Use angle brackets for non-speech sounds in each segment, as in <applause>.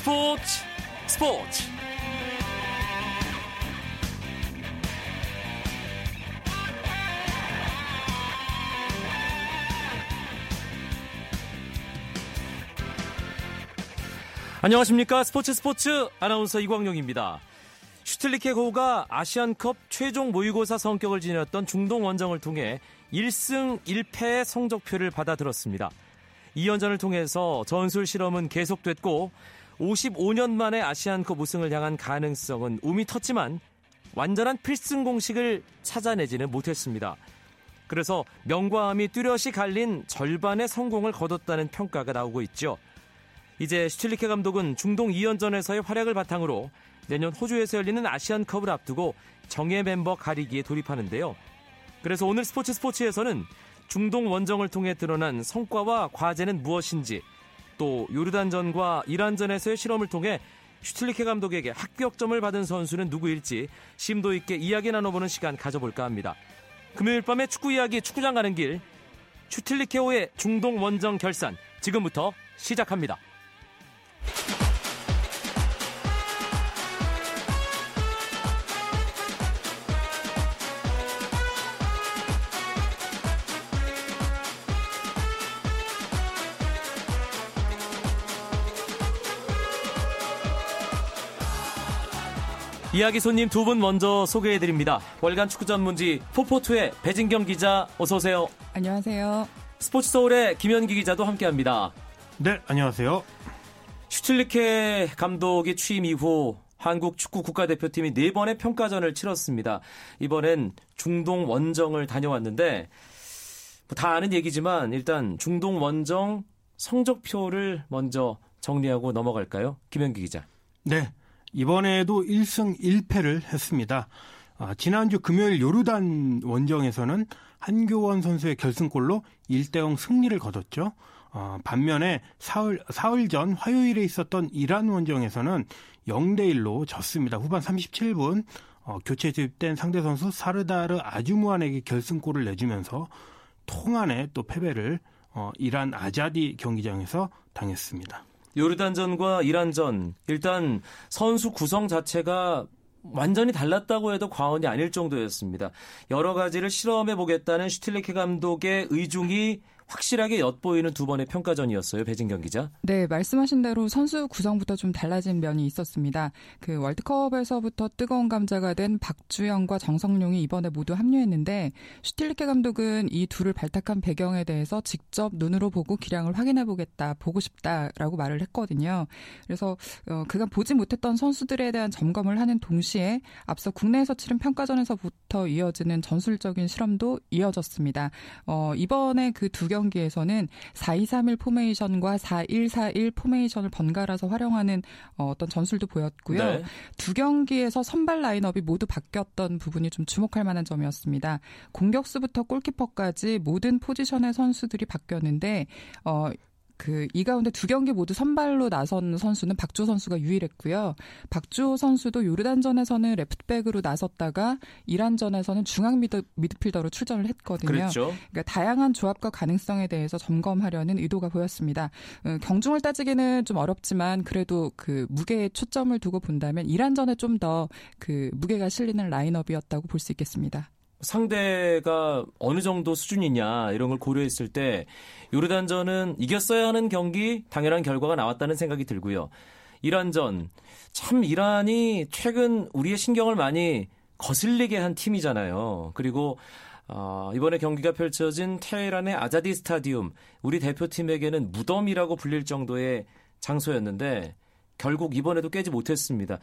스포츠 스포츠 안녕하십니까 스포츠 스포츠 아나운서 이광용입니다. 슈틸리케 고우가 아시안컵 최종 모의고사 성격을 지녔던 중동 원정을 통해 1승 1패의 성적표를 받아들었습니다. 2연전을 통해서 전술 실험은 계속됐고 55년 만에 아시안컵 우승을 향한 가능성은 우미 텄지만 완전한 필승 공식을 찾아내지는 못했습니다. 그래서 명과함이 뚜렷이 갈린 절반의 성공을 거뒀다는 평가가 나오고 있죠. 이제 슈틸리케 감독은 중동 2연전에서의 활약을 바탕으로 내년 호주에서 열리는 아시안컵을 앞두고 정예 멤버 가리기에 돌입하는데요. 그래서 오늘 스포츠 스포츠에서는 중동 원정을 통해 드러난 성과와 과제는 무엇인지 또 요르단전과 이란전에서의 실험을 통해 슈틸리케 감독에게 합격점을 받은 선수는 누구일지 심도 있게 이야기 나눠보는 시간 가져볼까 합니다. 금요일 밤에 축구 이야기 축구장 가는 길 슈틸리케오의 중동 원정 결산 지금부터 시작합니다. 이야기 손님 두 분 먼저 소개해드립니다. 월간 축구 전문지 포포투의 배진경 기자 어서 오세요. 안녕하세요. 스포츠 서울의 김현기 기자도 함께합니다. 네, 안녕하세요. 슈틸리케 감독이 취임 이후 한국 축구 국가대표팀이 네 번의 평가전을 치렀습니다. 이번엔 중동 원정을 다녀왔는데 뭐 다 아는 얘기지만 일단 중동 원정 성적표를 먼저 정리하고 넘어갈까요? 김현기 기자. 네. 이번에도 1승 1패를 했습니다. 아, 지난주 금요일 요르단 원정에서는 한교원 선수의 결승골로 1대0 승리를 거뒀죠. 어, 반면에 사흘, 사흘 전 화요일에 있었던 이란 원정에서는 0대1로 졌습니다. 후반 37분 어, 교체 투입된 상대 선수 사르다르 아주무안에게 결승골을 내주면서 통안에 또 패배를 어, 이란 아자디 경기장에서 당했습니다. 요르단전과 이란전 일단 선수 구성 자체가 완전히 달랐다고 해도 과언이 아닐 정도였습니다. 여러 가지를 실험해 보겠다는 슈틸레케 감독의 의중이 확실하게 엿보이는 두 번의 평가전이었어요. 배진경 기자. 네, 말씀하신 대로 선수 구성부터 좀 달라진 면이 있었습니다. 그 월드컵에서부터 뜨거운 감자가 된 박주영과 정성용이 이번에 모두 합류했는데 슈틸리케 감독은 이 둘을 발탁한 배경에 대해서 직접 눈으로 보고 기량을 확인해 보겠다, 보고 싶다라고 말을 했거든요. 그래서 어, 그간 보지 못했던 선수들에 대한 점검을 하는 동시에 앞서 국내에서 치른 평가전에서부터 이어지는 전술적인 실험도 이어졌습니다. 어, 이번에 그 두 경기 경기에서는 4-2-3-1 포메이션과 4-1-4-1 포메이션을 번갈아서 활용하는 어, 떤 전술도 보였고요. 네. 두 경기에서 선발 라인업이 모두 바뀌었던 부분이 좀 주목할 만한 점이었습니다. 공격수부터 골키퍼까지 모든 포지션의 선수들이 바뀌었는데 어, 그 이 가운데 두 경기 모두 선발로 나선 선수는 박주호 선수가 유일했고요. 박주호 선수도 요르단전에서는 레프트백으로 나섰다가 이란전에서는 중앙 미드, 미드필더로 출전을 했거든요. 그렇죠. 그러니까 다양한 조합과 가능성에 대해서 점검하려는 의도가 보였습니다. 어, 경중을 따지기는 좀 어렵지만 그래도 그 무게에 초점을 두고 본다면 이란전에 좀 더 그 무게가 실리는 라인업이었다고 볼 수 있겠습니다. 상대가 어느 정도 수준이냐 이런 걸 고려했을 때 요르단전은 이겼어야 하는 경기 당연한 결과가 나왔다는 생각이 들고요. 이란전 참 이란이 최근 우리의 신경을 많이 거슬리게 한 팀이잖아요. 그리고 어, 이번에 경기가 펼쳐진 테헤란의 아자디 스타디움 우리 대표팀에게는 무덤이라고 불릴 정도의 장소였는데 결국 이번에도 깨지 못했습니다.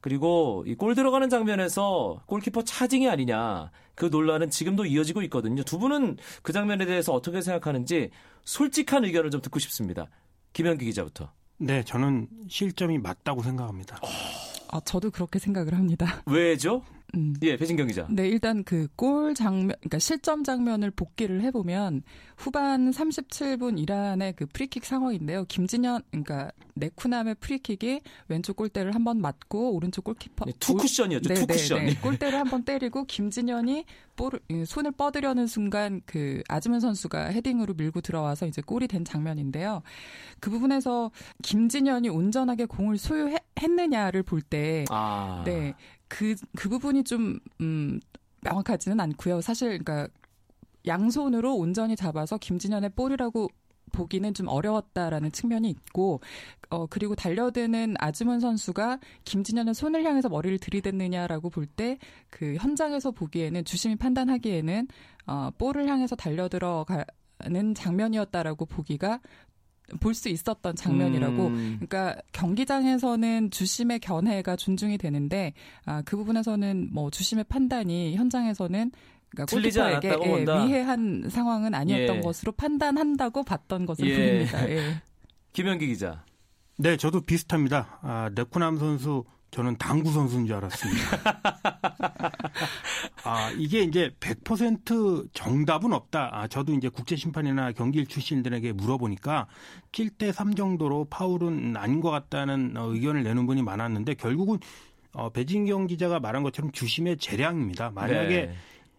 그리고 이 골 들어가는 장면에서 골키퍼 차징이 아니냐 그 논란은 지금도 이어지고 있거든요. 두 분은 그 장면에 대해서 어떻게 생각하는지 솔직한 의견을 좀 듣고 싶습니다. 김현기 기자부터. 네, 저는 실점이 맞다고 생각합니다. 아, 저도 그렇게 생각을 합니다. 왜죠? 음. 예, 배진경 기자. 네, 일단 그 골 장면, 그러니까 실점 장면을 복기를 해보면 후반 37분 이란의 그 프리킥 상황인데요. 김진현, 그러니까 네쿠남의 프리킥이 왼쪽 골대를 한 번 맞고 오른쪽 골키퍼 네, two 쿠션이었죠. 네, two 네, 쿠션. 네, 네, 골대를 한 번 때리고 김진현이 볼을 손을 뻗으려는 순간 그 아즈문 선수가 헤딩으로 밀고 들어와서 이제 골이 된 장면인데요. 그 부분에서 김진현이 온전하게 공을 소유했느냐를 볼 때, 아. 네, 그, 그 부분이 좀, 음, 명확하지는 않고요. 사실, 그러니까 양손으로 온전히 잡아서 김진현의 볼이라고 보기는 좀 어려웠다라는 측면이 있고, 어, 그리고 달려드는 아즈문 선수가 김진현의 손을 향해서 머리를 들이댔느냐라고 볼 때, 그 현장에서 보기에는 주심이 판단하기에는, 어, 볼을 향해서 달려들어가 는 장면이었다라고 보기가 볼 수 있었던 장면이라고. 음. 그러니까 경기장에서는 주심의 견해가 존중이 되는데 아, 그 부분에서는 뭐 주심의 판단이 현장에서는 그러니까 골키퍼에게 예, 위해한 상황은 아니었던 예. 것으로 판단한다고 봤던 것으로 예. 보입니다. 예. <laughs> 김현기 기자. 네, 저도 비슷합니다. 아, 네쿠남 선수 저는 당구 선수인 줄 알았습니다. <laughs> 아, 이게 이제 100% 정답은 없다. 아, 저도 이제 국제 심판이나 경기일 출신들에게 물어보니까 7대 3 정도로 파울은 아닌 것 같다는 어, 의견을 내는 분이 많았는데 결국은 어, 배진경 기자가 말한 것처럼 주심의 재량입니다. 만약에 네.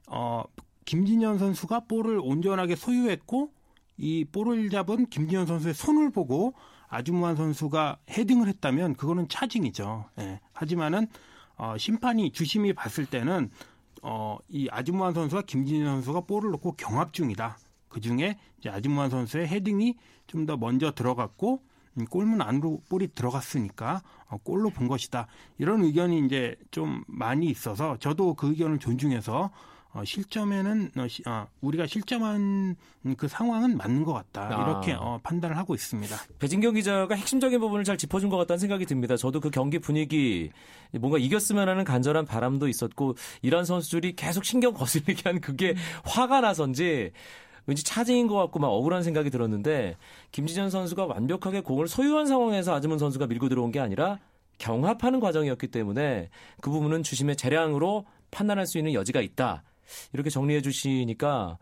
어, 김진현 선수가 볼을 온전하게 소유했고 이 볼을 잡은 김진현 선수의 손을 보고 아주무한 선수가 헤딩을 했다면 그거는 차징이죠. 예. 하지만은 어, 심판이 주심이 봤을 때는 어, 이 아주무한 선수와 김진희 선수가 볼을 놓고 경합 중이다. 그 중에 이제 아주무한 선수의 헤딩이 좀 더 먼저 들어갔고 음, 골문 안으로 볼이 들어갔으니까 어, 골로 본 것이다. 이런 의견이 이제 좀 많이 있어서 저도 그 의견을 존중해서 어, 실점에는 어, 시, 어, 우리가 실점한 그 상황은 맞는 것 같다 아. 이렇게 어, 판단을 하고 있습니다. 배진경 기자가 핵심적인 부분을 잘 짚어준 것 같다는 생각이 듭니다. 저도 그 경기 분위기 뭔가 이겼으면 하는 간절한 바람도 있었고 이런 선수들이 계속 신경 거슬리게 한 그게 화가 나선지 왠지 차징인 것 같고 막 억울한 생각이 들었는데 김지전 선수가 완벽하게 공을 소유한 상황에서 아즈문 선수가 밀고 들어온 게 아니라 경합하는 과정이었기 때문에 그 부분은 주심의 재량으로 판단할 수 있는 여지가 있다. 이렇게 정리해 주시니까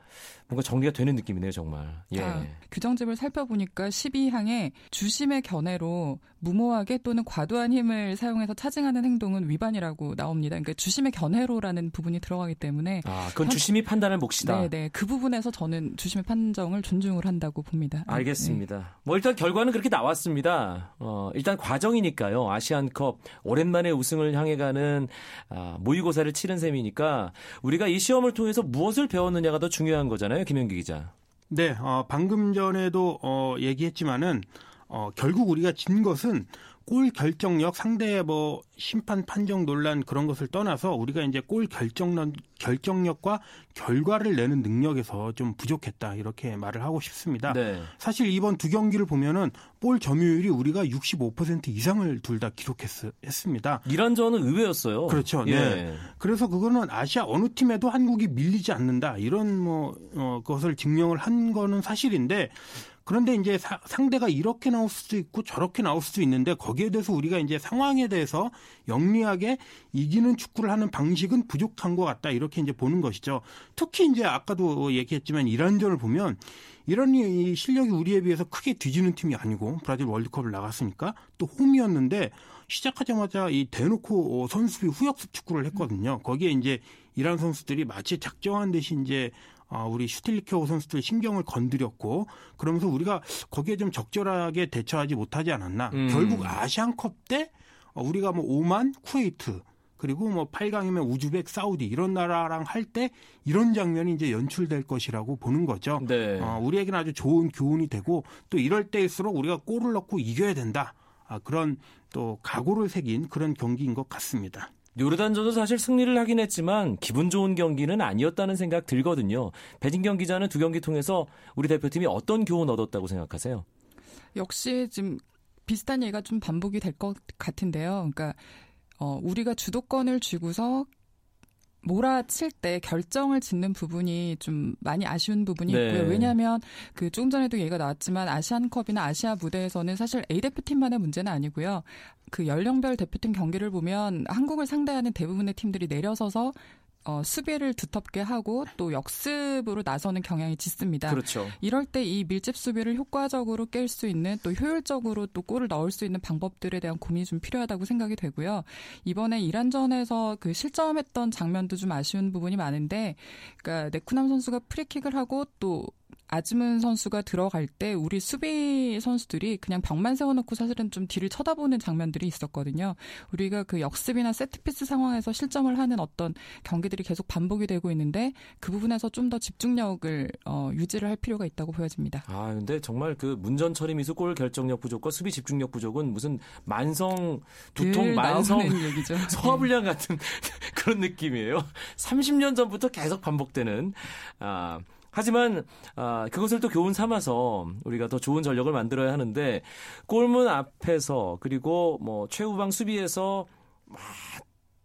뭔가 정리가 되는 느낌이네요, 정말. 예. 아, 규정집을 살펴보니까 12항에 주심의 견해로 무모하게 또는 과도한 힘을 사용해서 차징하는 행동은 위반이라고 나옵니다. 그러니까 주심의 견해로라는 부분이 들어가기 때문에 아, 그건 사... 주심이 판단할 몫이다. 네, 네. 그 부분에서 저는 주심의 판정을 존중을 한다고 봅니다. 네. 알겠습니다. 네. 뭐 일단 결과는 그렇게 나왔습니다. 어, 일단 과정이니까요. 아시안컵 오랜만에 우승을 향해 가는 아, 모의고사를 치른 셈이니까 우리가 이 시험을 통해서 무엇을 배웠느냐가 더 중요한 거잖아요. 김현기 기자. 네, 어, 방금 전에도 어, 얘기했지만은 어, 결국 우리가 진 것은 골 결정력 상대의 뭐 심판 판정 논란 그런 것을 떠나서 우리가 이제 골 결정력 결정력과 결과를 내는 능력에서 좀 부족했다 이렇게 말을 하고 싶습니다. 네. 사실 이번 두 경기를 보면은 볼 점유율이 우리가 65% 이상을 둘 다 기록했습니다. 이란전은 의외였어요. 그렇죠. 네. 예. 그래서 그거는 아시아 어느 팀에도 한국이 밀리지 않는다 이런 뭐 어, 것을 증명을 한 거는 사실인데 그런데 이제 사, 상대가 이렇게 나올 수도 있고 저렇게 나올 수도 있는데 거기에 대해서 우리가 이제 상황에 대해서 영리하게 이기는 축구를 하는 방식은 부족한 것 같다 이렇게 이제 보는 것이죠. 특히 이제 아까도 얘기했지만 이란전을 보면 이란이 실력이 우리에 비해서 크게 뒤지는 팀이 아니고 브라질 월드컵을 나갔으니까 또 홈이었는데 시작하자마자 이 대놓고 선수비 후역습 축구를 했거든요. 거기에 이제 이란 선수들이 마치 작정한 듯이 이제 아, 우리 슈틸리케오 선수들 신경을 건드렸고 그러면서 우리가 거기에 좀 적절하게 대처하지 못하지 않았나. 음. 결국 아시안컵 때 어, 우리가 뭐 오만, 쿠웨이트 그리고 뭐 8강이면 우즈벡, 사우디 이런 나라랑 할 때 이런 장면이 이제 연출될 것이라고 보는 거죠. 네. 어, 우리에게는 아주 좋은 교훈이 되고 또 이럴 때일수록 우리가 골을 넣고 이겨야 된다. 아, 그런 또 각오를 새긴 그런 경기인 것 같습니다. 요르단전도 사실 승리를 하긴 했지만 기분 좋은 경기는 아니었다는 생각 들거든요. 배진경 기자는 두 경기 통해서 우리 대표팀이 어떤 교훈 얻었다고 생각하세요? 역시 지금 비슷한 얘기가 좀 반복이 될 것 같은데요. 그러니까 어, 우리가 주도권을 쥐고서 몰아칠 때 결정을 짓는 부분이 좀 많이 아쉬운 부분이 네. 있고요. 왜냐하면 그 조금 전에도 얘기가 나왔지만 아시안컵이나 아시아 무대에서는 사실 A 대표팀만의 문제는 아니고요. 그 연령별 대표팀 경기를 보면 한국을 상대하는 대부분의 팀들이 내려서서 어, 수비를 두텁게 하고 또 역습으로 나서는 경향이 짙습니다. 그렇죠. 이럴 때 이 밀집 수비를 효과적으로 깰 수 있는 또 효율적으로 또 골을 넣을 수 있는 방법들에 대한 고민이 좀 필요하다고 생각이 되고요. 이번에 이란전에서 그 실점했던 장면도 좀 아쉬운 부분이 많은데, 그러니까 네쿠남 선수가 프리킥을 하고 또 아즈문 선수가 들어갈 때 우리 수비 선수들이 그냥 벽만 세워놓고 사실은 좀 뒤를 쳐다보는 장면들이 있었거든요. 우리가 그 역습이나 세트피스 상황에서 실점을 하는 어떤 경기들이 계속 반복이 되고 있는데 그 부분에서 좀 더 집중력을 어, 유지를 할 필요가 있다고 보여집니다. 아 근데 정말 그 문전 처리 미수 골 결정력 부족과 수비 집중력 부족은 무슨 만성 두통 만성 <laughs> 얘기죠. <laughs> 소화불량 같은 <laughs> 그런 느낌이에요. 30년 전부터 계속 반복되는 아. 하지만 아, 그것을 또 교훈 삼아서 우리가 더 좋은 전력을 만들어야 하는데 골문 앞에서 그리고 뭐 최후방 수비에서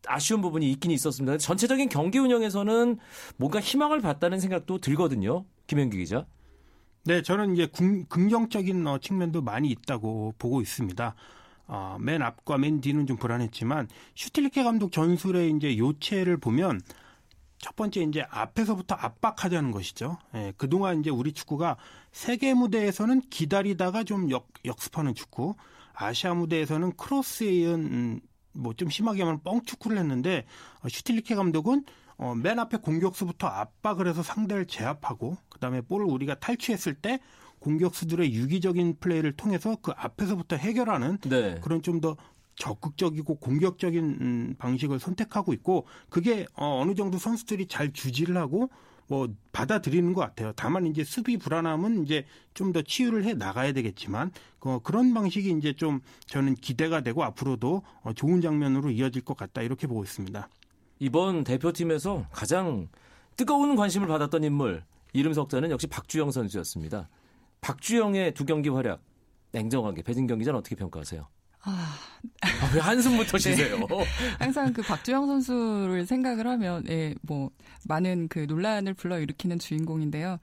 아쉬운 부분이 있긴 있었습니다. 전체적인 경기 운영에서는 뭔가 희망을 봤다는 생각도 들거든요. 김현기 기자. 네, 저는 이제 긍정적인 어, 측면도 많이 있다고 보고 있습니다. 어, 맨 앞과 맨 뒤는 좀 불안했지만 슈틸리케 감독 전술의 이제 요체를 보면 첫 번째 이제 앞에서부터 압박하자는 것이죠. 예, 그동안 이제 우리 축구가 세계 무대에서는 기다리다가 좀 역, 역습하는 축구, 아시아 무대에서는 크로스에 의한 음, 뭐좀 심하게 하면 뻥 축구를 했는데 어, 슈틸리케 감독은 어, 맨 앞에 공격수부터 압박을 해서 상대를 제압하고 그다음에 볼을 우리가 탈취했을 때 공격수들의 유기적인 플레이를 통해서 그 앞에서부터 해결하는 네. 그런 좀 더 적극적이고 공격적인 음, 방식을 선택하고 있고 그게 어, 어느 정도 선수들이 잘 주지를 하고 뭐 받아들이는 것 같아요. 다만 이제 수비 불안함은 이제 좀 더 치유를 해 나가야 되겠지만 어, 그런 방식이 이제 좀 저는 기대가 되고 앞으로도 어, 좋은 장면으로 이어질 것 같다 이렇게 보고 있습니다. 이번 대표팀에서 가장 뜨거운 관심을 받았던 인물 이름 석자는 역시 박주영 선수였습니다. 박주영의 두 경기 활약 냉정하게 배진경 기자는 어떻게 평가하세요? 아, 아, 왜 한숨부터 네. 쉬세요? 네. <laughs> 항상 그 박주영 선수를 생각을 하면, 예, 뭐, 많은 그 논란을 불러일으키는 주인공인데요.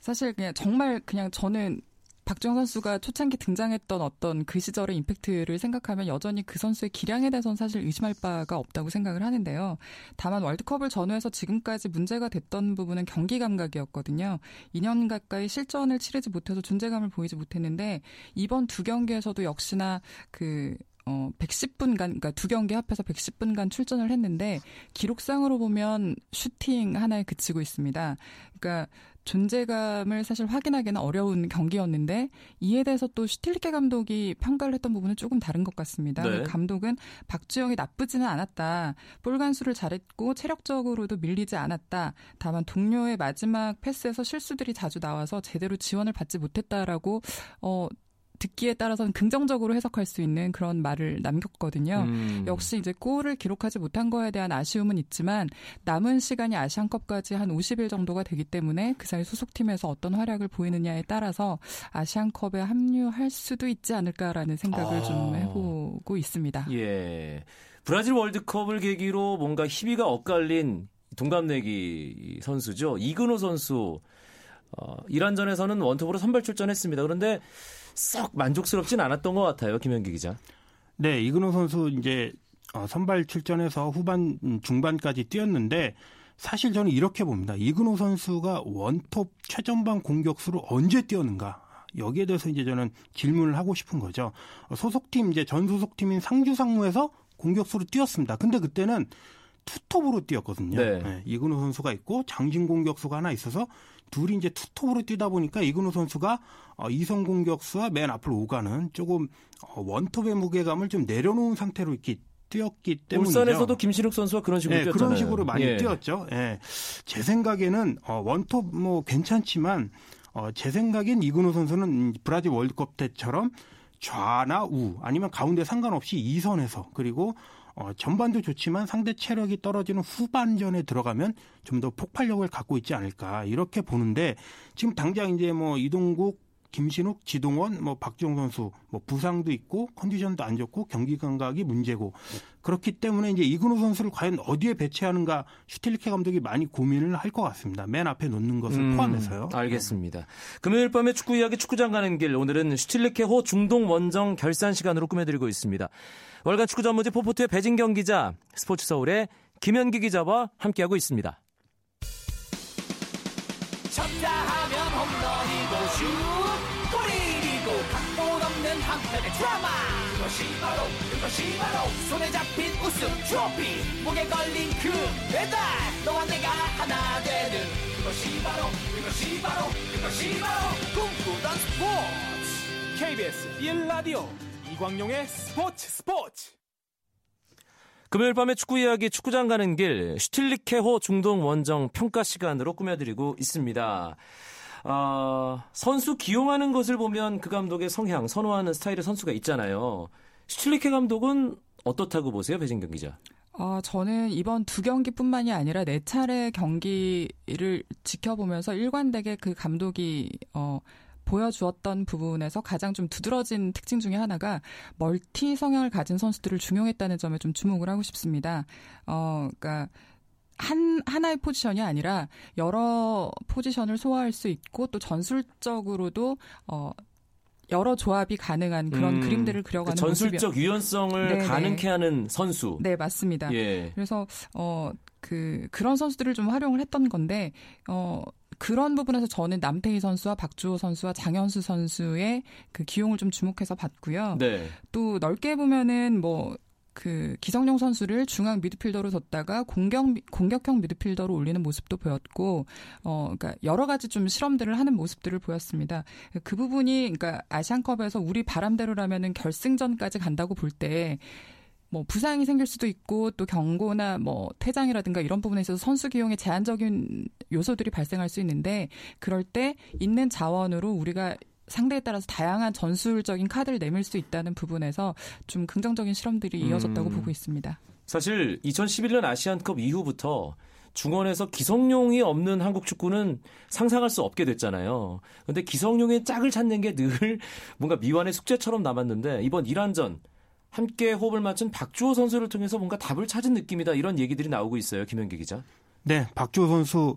사실 그냥 정말 그냥 저는 박주영 선수가 초창기 등장했던 어떤 그 시절의 임팩트를 생각하면 여전히 그 선수의 기량에 대해서는 사실 의심할 바가 없다고 생각을 하는데요. 다만 월드컵을 전후해서 지금까지 문제가 됐던 부분은 경기 감각이었거든요. 2년 가까이 실전을 치르지 못해서 존재감을 보이지 못했는데 이번 두 경기에서도 역시나 그 어, 110분간, 그러니까 두 경기 합해서 110분간 출전을 했는데, 기록상으로 보면 슈팅 하나에 그치고 있습니다. 그러니까 존재감을 사실 확인하기는 어려운 경기였는데 이에 대해서 또 슈틸리케 감독이 평가를 했던 부분은 조금 다른 것 같습니다. 네. 감독은 박주영이 나쁘지는 않았다. 볼 간수를 잘했고 체력적으로도 밀리지 않았다. 다만 동료의 마지막 패스에서 실수들이 자주 나와서 제대로 지원을 받지 못했다라고 어 듣기에 따라서는 긍정적으로 해석할 수 있는 그런 말을 남겼거든요. 음. 역시 이제 골을 기록하지 못한 거에 대한 아쉬움은 있지만 남은 시간이 아시안컵까지 한 50일 정도가 되기 때문에 그 사이 소속팀에서 어떤 활약을 보이느냐에 따라서 아시안컵에 합류할 수도 있지 않을까라는 생각을 아. 좀 해보고 있습니다. 예. 브라질 월드컵을 계기로 뭔가 희비가 엇갈린 동갑내기 선수죠. 이근호 선수. 어, 이란전에서는 원톱으로 선발 출전했습니다. 그런데 썩 만족스럽진 않았던 것 같아요, 김현기 기자. 네, 이근호 선수 이제 어, 선발 출전해서 후반 음, 중반까지 뛰었는데 사실 저는 이렇게 봅니다. 이근호 선수가 원톱 최전방 공격수로 언제 뛰었는가? 여기에 대해서 이제 저는 질문을 하고 싶은 거죠. 어, 소속팀 이제 전 소속팀인 상주 상무에서 공격수로 뛰었습니다. 근데 그때는 투톱으로 뛰었거든요. 네. 네, 이근호 선수가 있고 장진 공격수가 하나 있어서 둘이 이제 투톱으로 뛰다 보니까 이근호 선수가 어, 이성 공격수와 맨 앞을 오가는 조금 어, 원톱의 무게감을 좀 내려놓은 상태로 이렇게 뛰었기 때문이죠. 울산에서도 김신욱 선수가 그런 식으로 네, 뛰었잖아요. 그런 식으로 많이 예. 뛰었죠. 예. 제 생각에는 어, 원톱 뭐 괜찮지만 어, 제 생각엔 이근호 선수는 브라질 월드컵 때처럼 좌나 우 아니면 가운데 상관없이 이선에서 그리고 어, 전반도 좋지만 상대 체력이 떨어지는 후반전에 들어가면 좀 더 폭발력을 갖고 있지 않을까 이렇게 보는데 지금 당장 이제 뭐 이동국 김신욱, 지동원, 뭐 박지용 선수 뭐 부상도 있고 컨디션도 안 좋고 경기 감각이 문제고 그렇기 때문에 이제 이근호 선수를 과연 어디에 배치하는가 슈틸리케 감독이 많이 고민을 할 것 같습니다. 맨 앞에 놓는 것을 음, 포함해서요. 알겠습니다. 금요일 밤에 축구 이야기 축구장 가는 길 오늘은 슈틸리케호 중동 원정 결산 시간으로 꾸며드리고 있습니다. 월간 축구 전문지 포포트의 배진경 기자, 스포츠 서울의 김현기 기자와 함께하고 있습니다. 쳤다 하면 홈런이고 슛 한편의 드라마. 그것이 바로 그것이 바로 손에 잡힌 우승 트로피. 목에 걸린 그 배달 너와 내가 하나 되는. 그것이 바로 그것이 바로 그것이 바로 꿈꾸던 스포츠. KBS 1라디오 이광용의 스포츠 스포츠. 금요일 밤에 축구 이야기 축구장 가는 길 슈틸리케호 중동 원정 평가 시간으로 꾸며드리고 있습니다. 어, 선수 기용하는 것을 보면 그 감독의 성향, 선호하는 스타일의 선수가 있잖아요. 슈틸리케 감독은 어떻다고 보세요, 배진경 기자? 어, 저는 이번 두 경기뿐만이 아니라 네 차례 경기를 지켜보면서 일관되게 그 감독이 어, 보여주었던 부분에서 가장 좀 두드러진 특징 중에 하나가 멀티 성향을 가진 선수들을 중용했다는 점에 좀 주목을 하고 싶습니다. 어, 그러니까 한 하나의 포지션이 아니라 여러 포지션을 소화할 수 있고 또 전술적으로도 어 여러 조합이 가능한 그런 음, 그림들을 그려가는 그 전술적 모습이... 유연성을 네네. 가능케 하는 선수. 네, 맞습니다. 예. 그래서 어 그 그런 선수들을 좀 활용을 했던 건데 어 그런 부분에서 저는 남태희 선수와 박주호 선수와 장현수 선수의 그 기용을 좀 주목해서 봤고요. 네. 또 넓게 보면은 뭐 그 기성용 선수를 중앙 미드필더로 뒀다가 공격 공격형 미드필더로 올리는 모습도 보였고 어 그러니까 여러 가지 좀 실험들을 하는 모습들을 보였습니다. 그 부분이 그러니까 아시안컵에서 우리 바람대로라면은 결승전까지 간다고 볼 때 뭐 부상이 생길 수도 있고 또 경고나 뭐 퇴장이라든가 이런 부분에 있어서 선수 기용에 제한적인 요소들이 발생할 수 있는데 그럴 때 있는 자원으로 우리가 상대에 따라서 다양한 전술적인 카드를 내밀 수 있다는 부분에서 좀 긍정적인 실험들이 이어졌다고 음. 보고 있습니다. 사실 2011년 아시안컵 이후부터 중원에서 기성용이 없는 한국 축구는 상상할 수 없게 됐잖아요. 근데 기성용의 짝을 찾는 게 늘 <laughs> 뭔가 미완의 숙제처럼 남았는데 이번 이란전 함께 호흡을 맞춘 박주호 선수를 통해서 뭔가 답을 찾은 느낌이다 이런 얘기들이 나오고 있어요. 김현기 기자. 네, 박주호 선수,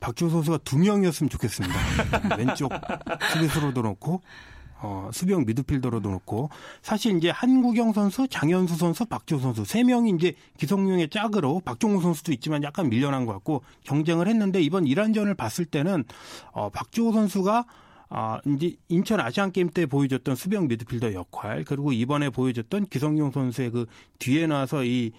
박주호 선수가 두 명이었으면 좋겠습니다. <laughs> 왼쪽 수비수로도 놓고, 어, 수비형 미드필더로도 놓고, 사실 이제 한국영 선수, 장현수 선수, 박주호 선수, 세 명이 이제 기성용의 짝으로 박종호 선수도 있지만 약간 밀려난 것 같고 경쟁을 했는데 이번 이란전을 봤을 때는, 어, 박주호 선수가 아, 이제 인천 아시안 게임 때 보여줬던 수비형 미드필더 역할 그리고 이번에 보여줬던 기성용 선수의 그 뒤에 나와서 이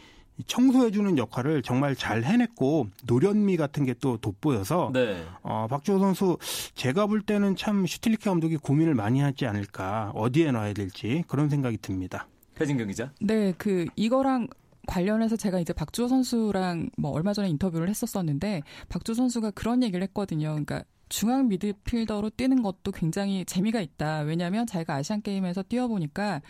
청소해주는 역할을 정말 잘 해냈고 노련미 같은 게 또 돋보여서 네. 어, 박주호 선수 제가 볼 때는 참 슈틸리케 감독이 고민을 많이 하지 않을까 어디에 놔야 될지 그런 생각이 듭니다. 배진경 기자. 네, 그 이거랑 관련해서 제가 이제 박주호 선수랑 뭐 얼마 전에 인터뷰를 했었었는데 박주호 선수가 그런 얘기를 했거든요. 그러니까 중앙 미드필더로 뛰는 것도 굉장히 재미가 있다. 왜냐하면 자기가 아시안 게임에서 뛰어보니까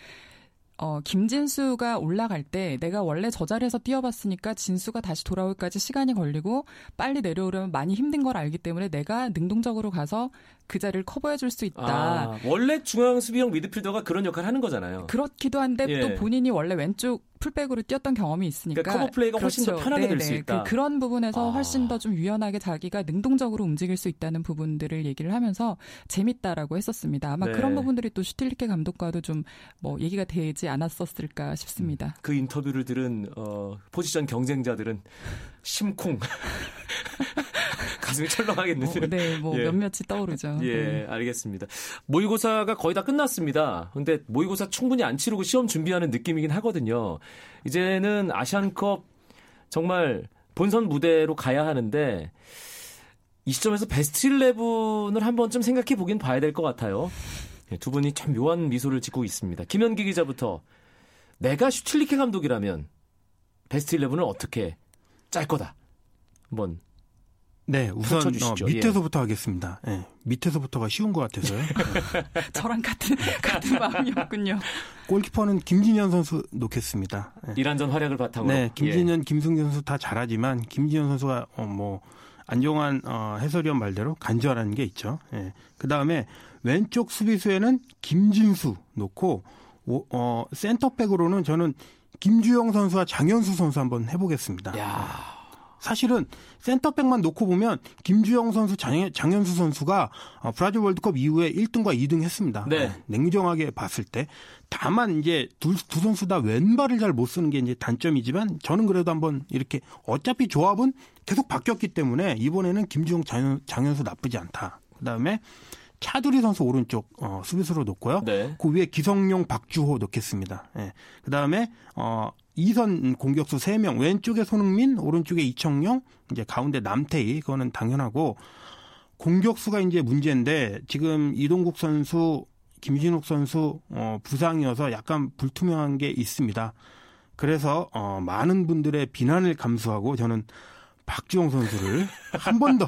어, 김진수가 올라갈 때 내가 원래 저 자리에서 뛰어봤으니까 진수가 다시 돌아올까지 시간이 걸리고 빨리 내려오려면 많이 힘든 걸 알기 때문에 내가 능동적으로 가서 그 자리를 커버해 줄 수 있다. 아, 원래 중앙 수비형 미드필더가 그런 역할을 하는 거잖아요. 그렇기도 한데 예. 또 본인이 원래 왼쪽 풀백으로 뛰었던 경험이 있으니까 그러니까 커버 플레이가 그렇죠. 훨씬 더 그렇죠. 편하게 될 수 있다. 그, 런 부분에서 아. 훨씬 더 좀 유연하게 자기가 능동적으로 움직일 수 있다는 부분들을 얘기를 하면서 재밌다라고 했었습니다. 아마 네. 그런 부분들이 또 슈틸리케 감독과도 좀 뭐 얘기가 되지 않았었을까 싶습니다. 음, 그 인터뷰를 들은 어, 포지션 경쟁자들은 심쿵 <laughs> 가슴이 철렁하겠는데요. 어, 네, 뭐 예. 몇몇이 떠오르죠. 예, 네. 알겠습니다. 모의고사가 거의 다 끝났습니다. 근데 모의고사 충분히 안 치르고 시험 준비하는 느낌이긴 하거든요. 이제는 아시안컵 정말 본선 무대로 가야 하는데 이 시점에서 베스트 11을 한 번쯤 생각해 보긴 봐야 될 것 같아요. 예, 두 분이 참 묘한 미소를 짓고 있습니다. 김현기 기자부터 내가 슈틸리케 감독이라면 베스트 11을 어떻게 짤 거다. 한번 네, 우선 어, 밑에서부터 예. 하겠습니다. 네, 밑에서부터가 쉬운 것 같아서요. <laughs> 저랑 같은 같은 마음이었군요. 골키퍼는 김진현 선수 놓겠습니다. 네. 이란전 활약을 바탕으로. 네, 김진현, 예. 김승준 선수 다 잘하지만 김진현 선수가 어, 뭐 안종환 어, 해설위원 말대로 간절한 게 있죠. 예. 그 다음에 왼쪽 수비수에는 김진수 놓고 오, 어, 센터백으로는 저는 김주영 선수와 장현수 선수 한번 해보겠습니다. 야. 사실은 센터백만 놓고 보면 김주영 선수, 장, 장현수 선수가 어, 브라질 월드컵 이후에 1등과 2등 했습니다. 네. 어, 냉정하게 봤을 때. 다만 이제 두, 두 선수 다 왼발을 잘 못 쓰는 게 이제 단점이지만 저는 그래도 한번 이렇게 어차피 조합은 계속 바뀌었기 때문에 이번에는 김주영, 장현, 장현수 나쁘지 않다. 그 다음에 차두리 선수 오른쪽 어, 수비수로 놓고요. 네. 그 위에 기성용, 박주호 넣겠습니다. 예. 그 다음에 어, 이선 공격수 3명, 왼쪽에 손흥민, 오른쪽에 이청용, 이제 가운데 남태희, 그거는 당연하고, 공격수가 이제 문제인데, 지금 이동국 선수, 김진욱 선수, 어, 부상이어서 약간 불투명한 게 있습니다. 그래서, 어, 많은 분들의 비난을 감수하고 저는 박주영 선수를 한 번 더,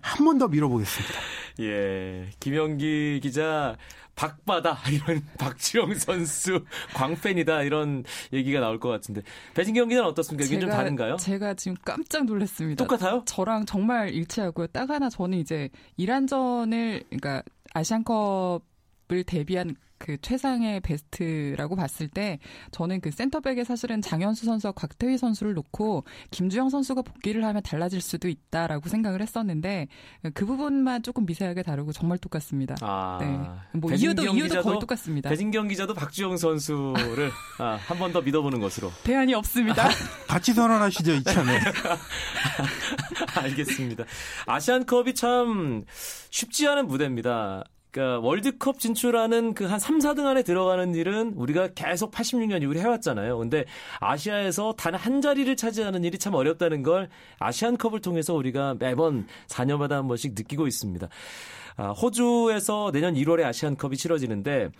한 번 더 밀어보겠습니다. 예. 김영기 기자, 박바다, 이런 <laughs> 박지영 선수, 광팬이다, 이런 얘기가 나올 것 같은데. 배진경 기자는 어떻습니까? 이게 좀 다른가요? 제가 지금 깜짝 놀랐습니다. 똑같아요? 저랑 정말 일치하고요. 딱 하나 저는 이제 이란전을, 그러니까 아시안컵을 대비한 그 최상의 베스트라고 봤을 때 저는 그 센터백에 사실은 장현수 선수와 곽태희 선수를 놓고 김주영 선수가 복귀를 하면 달라질 수도 있다라고 생각을 했었는데 그 부분만 조금 미세하게 다르고 정말 똑같습니다. 아. 네. 뭐 이유도 이유도 거의 똑같습니다. 배진경 기자도 박주영 선수를 <laughs> 아, 한 번 더 믿어보는 것으로. 대안이 없습니다. 같이 선언하시죠, 이참에. <laughs> 알겠습니다. 아시안컵이 참 쉽지 않은 무대입니다. 그러니까 월드컵 진출하는 그 한 3, 4등 안에 들어가는 일은 우리가 계속 86년 이후에 해왔잖아요. 근데 아시아에서 단 한 자리를 차지하는 일이 참 어렵다는 걸 아시안컵을 통해서 우리가 매번 4년마다 한 번씩 느끼고 있습니다. 아, 호주에서 내년 1월에 아시안컵이 치러지는데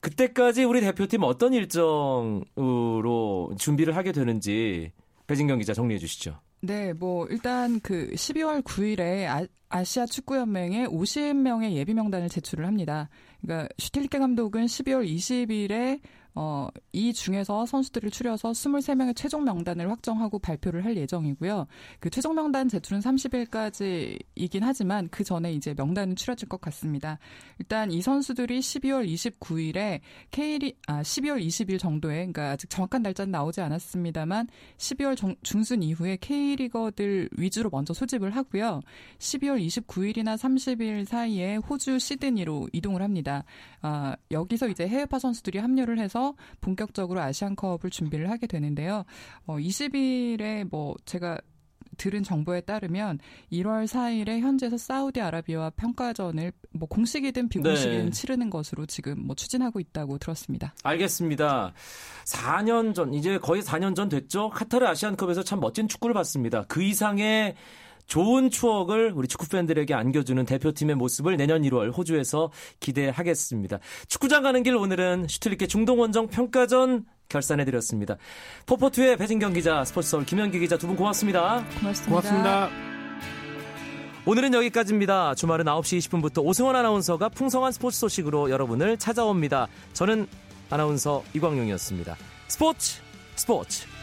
그때까지 우리 대표팀 어떤 일정으로 준비를 하게 되는지 배진경 기자 정리해 주시죠. 네, 뭐 일단 그 12월 9일에 아, 아시아 축구 연맹에 50명의 예비 명단을 제출을 합니다. 그러니까 슈틸리케 감독은 12월 20일에 어, 이 중에서 선수들을 추려서 23명의 최종 명단을 확정하고 발표를 할 예정이고요. 그 최종 명단 제출은 30일까지이긴 하지만 그 전에 이제 명단은 추려질 것 같습니다. 일단 이 선수들이 12월 29일에 K리 아 12월 20일 정도에 그러니까 아직 정확한 날짜는 나오지 않았습니다만 12월 중, 중순 이후에 K리거들 위주로 먼저 소집을 하고요. 12월 29일이나 30일 사이에 호주 시드니로 이동을 합니다. 아, 여기서 이제 해외파 선수들이 합류를 해서 본격적으로 아시안컵을 준비를 하게 되는데요. 어, 20일에 뭐 제가 들은 정보에 따르면 1월 4일에 현지에서 사우디아라비아와 평가전을 뭐 공식이든 비공식이든 네. 치르는 것으로 지금 뭐 추진하고 있다고 들었습니다. 알겠습니다. 4년 전, 이제 거의 4년 전 됐죠? 카타르 아시안컵에서 참 멋진 축구를 봤습니다. 그 이상의 좋은 추억을 우리 축구 팬들에게 안겨주는 대표팀의 모습을 내년 1월 호주에서 기대하겠습니다. 축구장 가는 길 오늘은 슈틸리케 중동원정 평가전 결산해드렸습니다. 포포투의 배진경 기자, 스포츠서울 김현기 기자 두 분 고맙습니다. 고맙습니다. 고맙습니다. 오늘은 여기까지입니다. 주말은 9시 20분부터 오승원 아나운서가 풍성한 스포츠 소식으로 여러분을 찾아옵니다. 저는 아나운서 이광용이었습니다. 스포츠 스포츠